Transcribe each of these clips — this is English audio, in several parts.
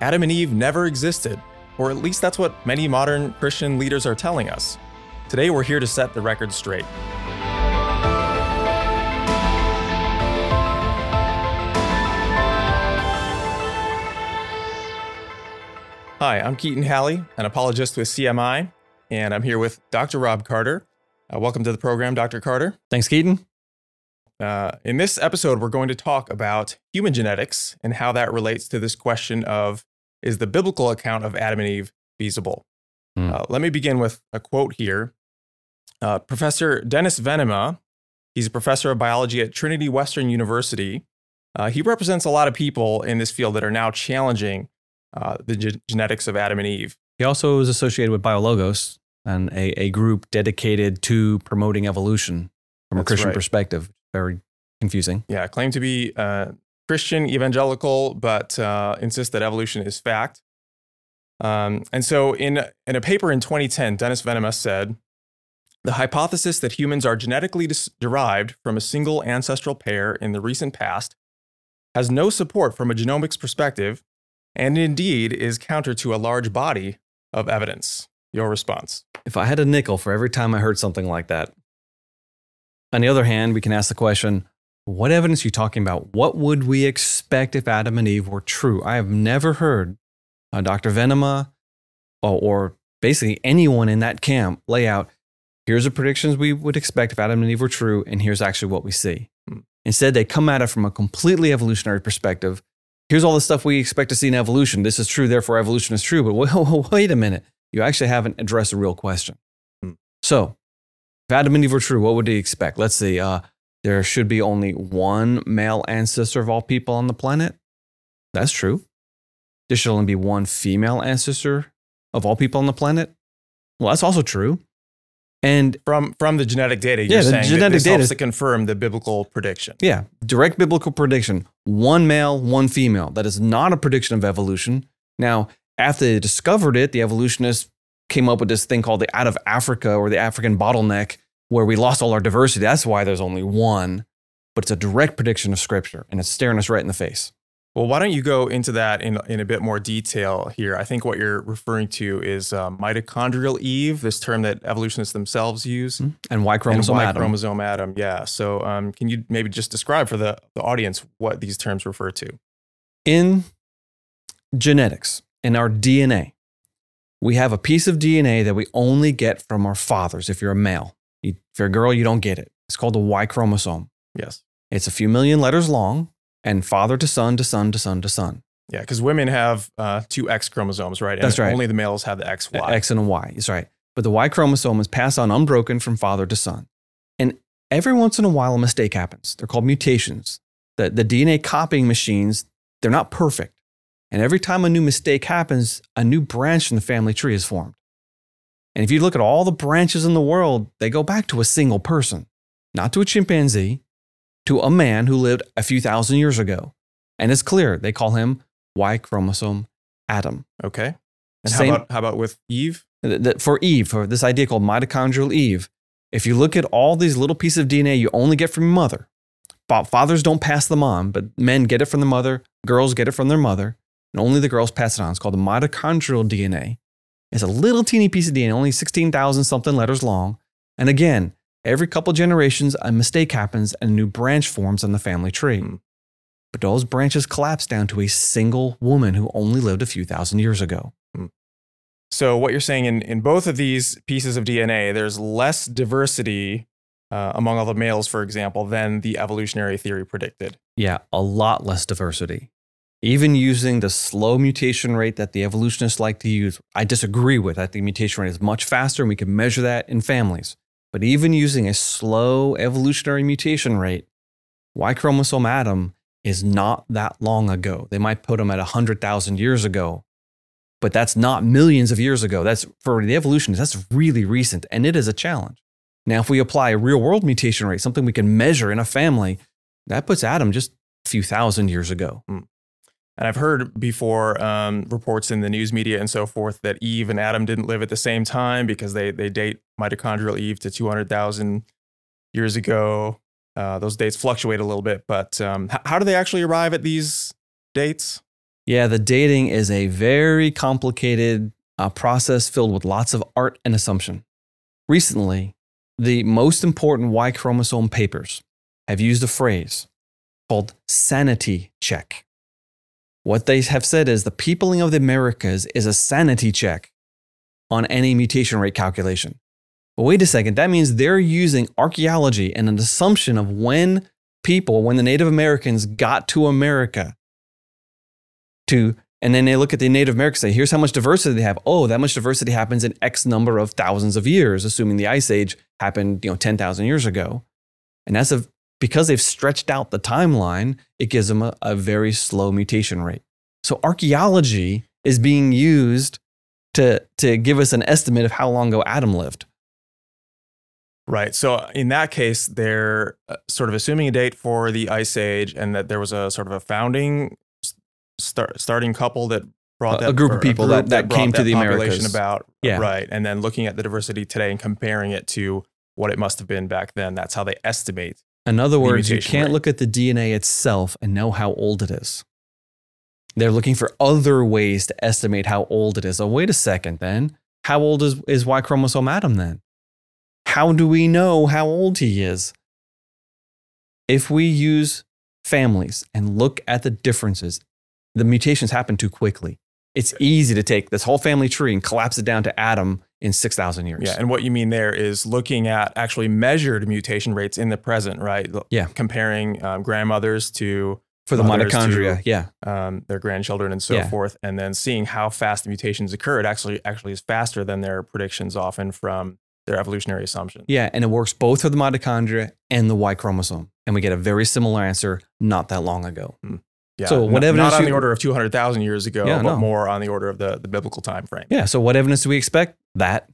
Adam and Eve never existed, or at least that's what many modern Christian leaders are telling us. Today, we're here to set the record straight. Hi, I'm Keaton Halley, an apologist with CMI, and I'm here with Dr. Rob Carter. Uh, welcome to the program, Dr. Carter. Thanks, Keaton. Uh, in this episode, we're going to talk about human genetics and how that relates to this question of is the biblical account of Adam and Eve feasible? Hmm. Uh, let me begin with a quote here. Uh, professor Dennis Venema, he's a professor of biology at Trinity Western University. Uh, he represents a lot of people in this field that are now challenging uh, the ge- genetics of Adam and Eve. He also is associated with BioLogos and a, a group dedicated to promoting evolution from a Christian right. perspective. Very confusing. Yeah, claim to be uh, Christian evangelical, but uh, insist that evolution is fact. Um, and so, in in a paper in 2010, Dennis Venema said, the hypothesis that humans are genetically dis- derived from a single ancestral pair in the recent past has no support from a genomics perspective, and indeed is counter to a large body of evidence. Your response? If I had a nickel for every time I heard something like that. On the other hand, we can ask the question what evidence are you talking about? What would we expect if Adam and Eve were true? I have never heard uh, Dr. Venema or, or basically anyone in that camp lay out here's the predictions we would expect if Adam and Eve were true, and here's actually what we see. Instead, they come at it from a completely evolutionary perspective. Here's all the stuff we expect to see in evolution. This is true, therefore evolution is true. But wait, wait a minute. You actually haven't addressed a real question. So, if Adam and Eve were true, what would he expect? Let's see. Uh, there should be only one male ancestor of all people on the planet. That's true. There should only be one female ancestor of all people on the planet. Well, that's also true. And From from the genetic data, you're Yeah, the genetic data helps to confirm the biblical prediction. yeah, direct biblical prediction one male, one female. That is not a prediction of evolution. Now, after they discovered it, the evolutionists came up with this thing called the out of Africa or the African bottleneck, where we lost all our diversity. That's why there's only one, but it's a direct prediction of scripture and it's staring us right in the face. Well, why don't you go into that in, in a bit more detail here? I think what you're referring to is um, mitochondrial Eve, this term that evolutionists themselves use. And Y chromosome and Y Adam. chromosome Adam, yeah. So, um, can you maybe just describe for the, the audience what these terms refer to? in genetics, in our DNA, we have a piece of DNA that we only get from our fathers if you're a male. You- If you're a girl, you don't get it. It's called the Y chromosome. Yes. It's a few million letters long and father to son to son to son to son. Yeah, because women have uh, two X chromosomes, right? And That's right. Only the males have the X, Y. X and a Y. That's right. But the Y chromosome is passed on unbroken from father to son. And every once in a while, a mistake happens. They're called mutations. The, the DNA copying machines, they're not perfect. And every time a new mistake happens, a new branch in the family tree is formed. And if you look at all the branches in the world, they go back to a single person, not to a chimpanzee, to a man who lived a few thousand years ago. And it's clear they call him Y chromosome Adam. okay. And Same- how about how about with Eve? For Eve, for this idea called mitochondrial Eve, if you look at all these little pieces of DNA you only get from your mother, fa- fathers don't pass them on, but men get it from the mother, girls get it from their mother, and only the girls pass it on. It's called the mitochondrial DNA. It's a little teeny piece of DNA, only 16,000 something letters long. And again, every couple generations, a mistake happens and a new branch forms on the family tree. Hmm. But those branches collapse down to a single woman who only lived a few thousand years ago. So, what you're saying in, in both of these pieces of DNA, there's less diversity uh, among all the males, for example, than the evolutionary theory predicted. Yeah, a lot less diversity. Even using the slow mutation rate that the evolutionists like to use, I disagree with. I think mutation rate is much faster and we can measure that in families. But even using a slow evolutionary mutation rate, Y chromosome Adam is not that long ago. They might put them at 100,000 years ago, but that's not millions of years ago. That's for the evolutionists, that's really recent and it is a challenge. Now, if we apply a real world mutation rate, something we can measure in a family, that puts Adam just a few thousand years ago. Hmm. And I've heard before um, reports in the news media and so forth that Eve and Adam didn't live at the same time because they, they date mitochondrial Eve to 200,000 years ago. Uh, those dates fluctuate a little bit, but um, h- how do they actually arrive at these dates? Yeah, the dating is a very complicated uh, process filled with lots of art and assumption. Recently, the most important Y chromosome papers have used a phrase called sanity check. What they have said is the peopling of the Americas is a sanity check on any mutation rate calculation. But wait a second, that means they're using archaeology and an assumption of when people, when the Native Americans got to America, to and then they look at the Native Americans say, here's how much diversity they have. Oh, that much diversity happens in X number of thousands of years, assuming the Ice Age happened, you know, 10,000 years ago. And that's a, because they've stretched out the timeline, it gives them a, a very slow mutation rate. So archaeology is being used to, to give us an estimate of how long ago Adam lived. Right. So in that case, they're uh, sort of assuming a date for the Ice Age and that there was a sort of a founding start, starting couple that brought that a group of people that, that, came to the Americas. about yeah. right, and then looking at the diversity today and comparing it to what it must have been back then. That's how they estimate. In other words, you can't rate. look at the DNA itself and know how old it is. They're looking for other ways to estimate how old it is. Oh, wait a second, then. How old is, is Y chromosome Adam then? How do we know how old he is? If we use families and look at the differences the mutations happen too quickly. It's easy to take this whole family tree and collapse it down to Adam in 6,000 years. Yeah. And what you mean there is looking at actually measured mutation rates in the present, right? Yeah. Comparing um, grandmothers to. For the mitochondria, to, yeah. Um, their grandchildren and so yeah. forth. And then seeing how fast the mutations occur. It actually, actually is faster than their predictions often from their evolutionary assumptions. Yeah. And it works both for the mitochondria and the Y chromosome. And we get a very similar answer not that long ago. Hmm. Yeah. So what evidence? Not on you, the order of two hundred thousand years ago, yeah, but no. more on the order of the, the biblical time frame. Yeah. So what evidence do we expect? That.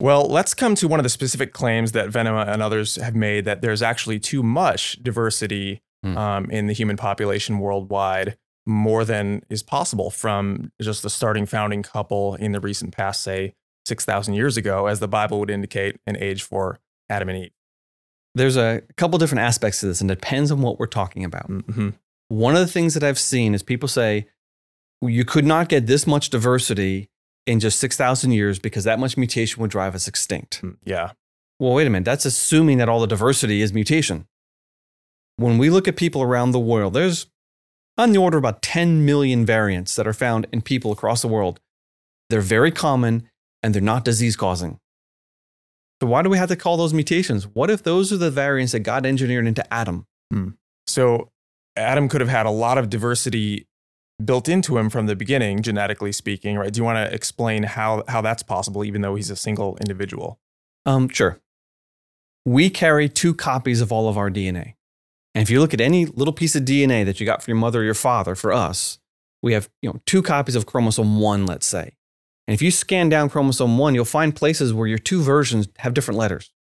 Well, let's come to one of the specific claims that Venema and others have made that there's actually too much diversity mm. um, in the human population worldwide, more than is possible from just the starting founding couple in the recent past, say six thousand years ago, as the Bible would indicate an age for Adam and Eve. There's a couple different aspects to this, and it depends on what we're talking about. Mm-hmm. One of the things that I've seen is people say, you could not get this much diversity in just 6,000 years because that much mutation would drive us extinct. Hmm, yeah. Well, wait a minute. That's assuming that all the diversity is mutation. When we look at people around the world, there's on the order of about 10 million variants that are found in people across the world. They're very common and they're not disease causing. So, why do we have to call those mutations? What if those are the variants that God engineered into Adam? Hmm. So, Adam could have had a lot of diversity built into him from the beginning, genetically speaking, right? Do you want to explain how how that's possible, even though he's a single individual? Um, sure. We carry two copies of all of our DNA. And if you look at any little piece of DNA that you got from your mother or your father, for us, we have you know two copies of chromosome one, let's say. And if you scan down chromosome one, you'll find places where your two versions have different letters.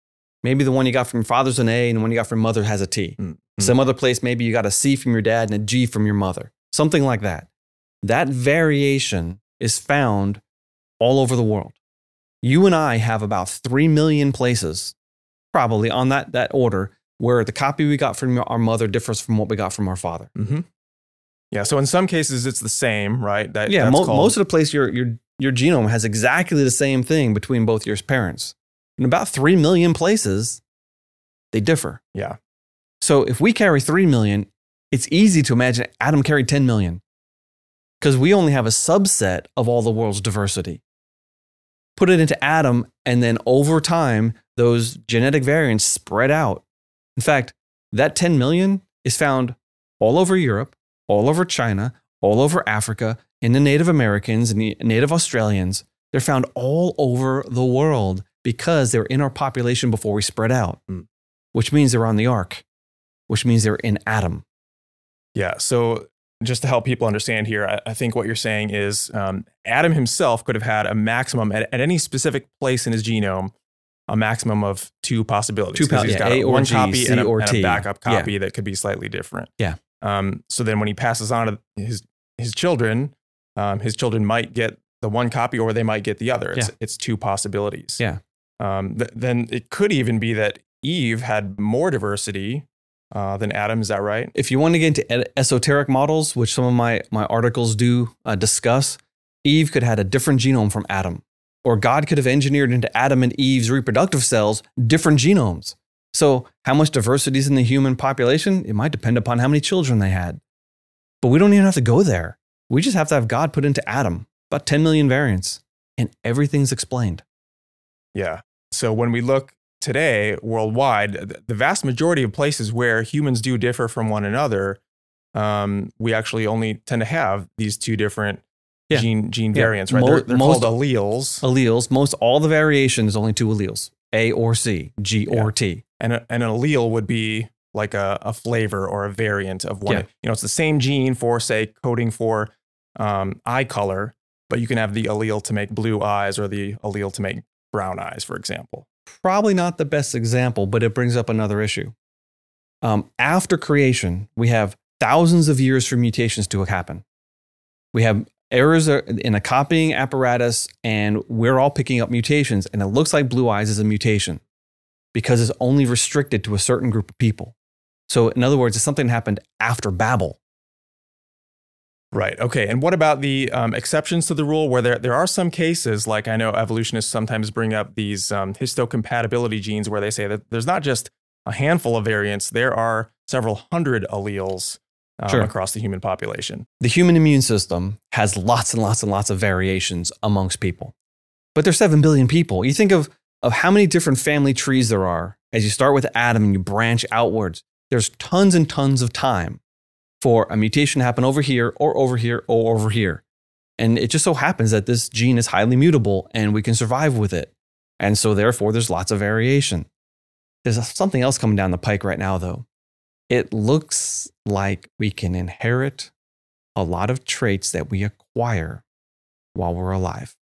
Maybe the one you got from your father's an A and the one you got from mother has a T. Mm. Mm-hmm. Some other place, maybe you got a C from your dad and a G from your mother, something like that. That variation is found all over the world. You and I have about 3 million places, probably on that, that order, where the copy we got from our mother differs from what we got from our father. Mm-hmm. Yeah. So in some cases, it's the same, right? That, yeah. Mo- most of the place, your, your, your genome has exactly the same thing between both your parents. In about 3 million places, they differ. Yeah. So if we carry 3 million, it's easy to imagine Adam carried 10 million because we only have a subset of all the world's diversity. Put it into Adam, and then over time, those genetic variants spread out. In fact, that 10 million is found all over Europe, all over China, all over Africa, in the Native Americans and the Native Australians. They're found all over the world because they're in our population before we spread out, mm. which means they're on the ark which means they're in Adam. Yeah. So just to help people understand here, I, I think what you're saying is um, Adam himself could have had a maximum at, at, any specific place in his genome, a maximum of two possibilities. Two possibilities. Got a one G, copy C and a, or and a backup copy yeah. that could be slightly different. Yeah. Um, so then when he passes on to his his children, um, his children might get the one copy or they might get the other. It's, yeah. it's two possibilities. Yeah. Um, th- then it could even be that Eve had more diversity uh, than Adam. Is that right? If you want to get into esoteric models, which some of my, my articles do uh, discuss, Eve could have had a different genome from Adam, or God could have engineered into Adam and Eve's reproductive cells different genomes. So, how much diversity is in the human population? It might depend upon how many children they had. But we don't even have to go there. We just have to have God put into Adam, about 10 million variants, and everything's explained. Yeah. So when we look today worldwide, the vast majority of places where humans do differ from one another, um, we actually only tend to have these two different yeah. gene gene yeah. variants, right? Mo- they're, they're most called alleles. Alleles. Most all the variation is only two alleles: A or C, G yeah. or T. And, a, and an allele would be like a, a flavor or a variant of one. You know, it's the same gene for say coding for um, eye color, but you can have the allele to make blue eyes or the allele to make brown eyes, for example. Probably not the best example, but it brings up another issue. Um, after creation, we have thousands of years for mutations to happen. We have errors in a copying apparatus, and we're all picking up mutations. And it looks like blue eyes is a mutation because it's only restricted to a certain group of people. So, in other words, it's something happened after Babel. Right. Okay. And what about the um, exceptions to the rule where there, there are some cases, like I know evolutionists sometimes bring up these um, histocompatibility genes where they say that there's not just a handful of variants, there are several hundred alleles um, sure. across the human population. The human immune system has lots and lots and lots of variations amongst people. But there's 7 billion people. You think of, of how many different family trees there are as you start with Adam and you branch outwards. There's tons and tons of time for a mutation to happen over here or over here or over here. And it just so happens that this gene is highly mutable and we can survive with it. And so, therefore, there's lots of variation. There's something else coming down the pike right now, though. It looks like we can inherit a lot of traits that we acquire while we're alive.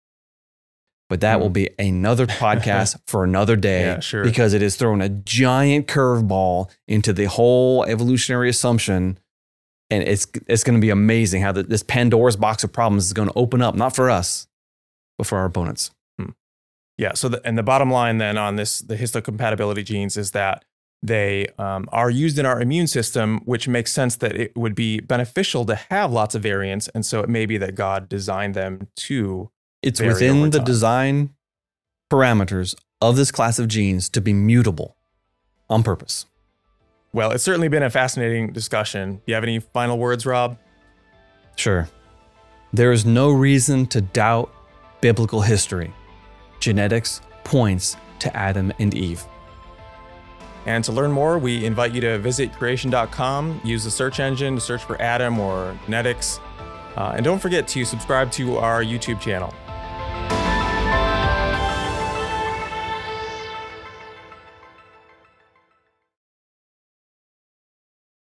But that mm. will hmm. be another podcast for another day yeah, sure. because it is throwing a giant curveball into the whole evolutionary assumption and it's it's going to be amazing how the, this Pandora's box of problems is going to open up, not for us, but for our opponents. Hmm. Yeah. So, the, and the bottom line then on this, the histocompatibility genes is that they um, are used in our immune system, which makes sense that it would be beneficial to have lots of variants, and so it may be that God designed them to. It's within the design parameters of this class of genes to be mutable on purpose. Well, it's certainly been a fascinating discussion. Do you have any final words, Rob? Sure. There is no reason to doubt biblical history. Genetics points to Adam and Eve. And to learn more, we invite you to visit creation.com, use the search engine to search for Adam or genetics. Uh, and don't forget to subscribe to our YouTube channel.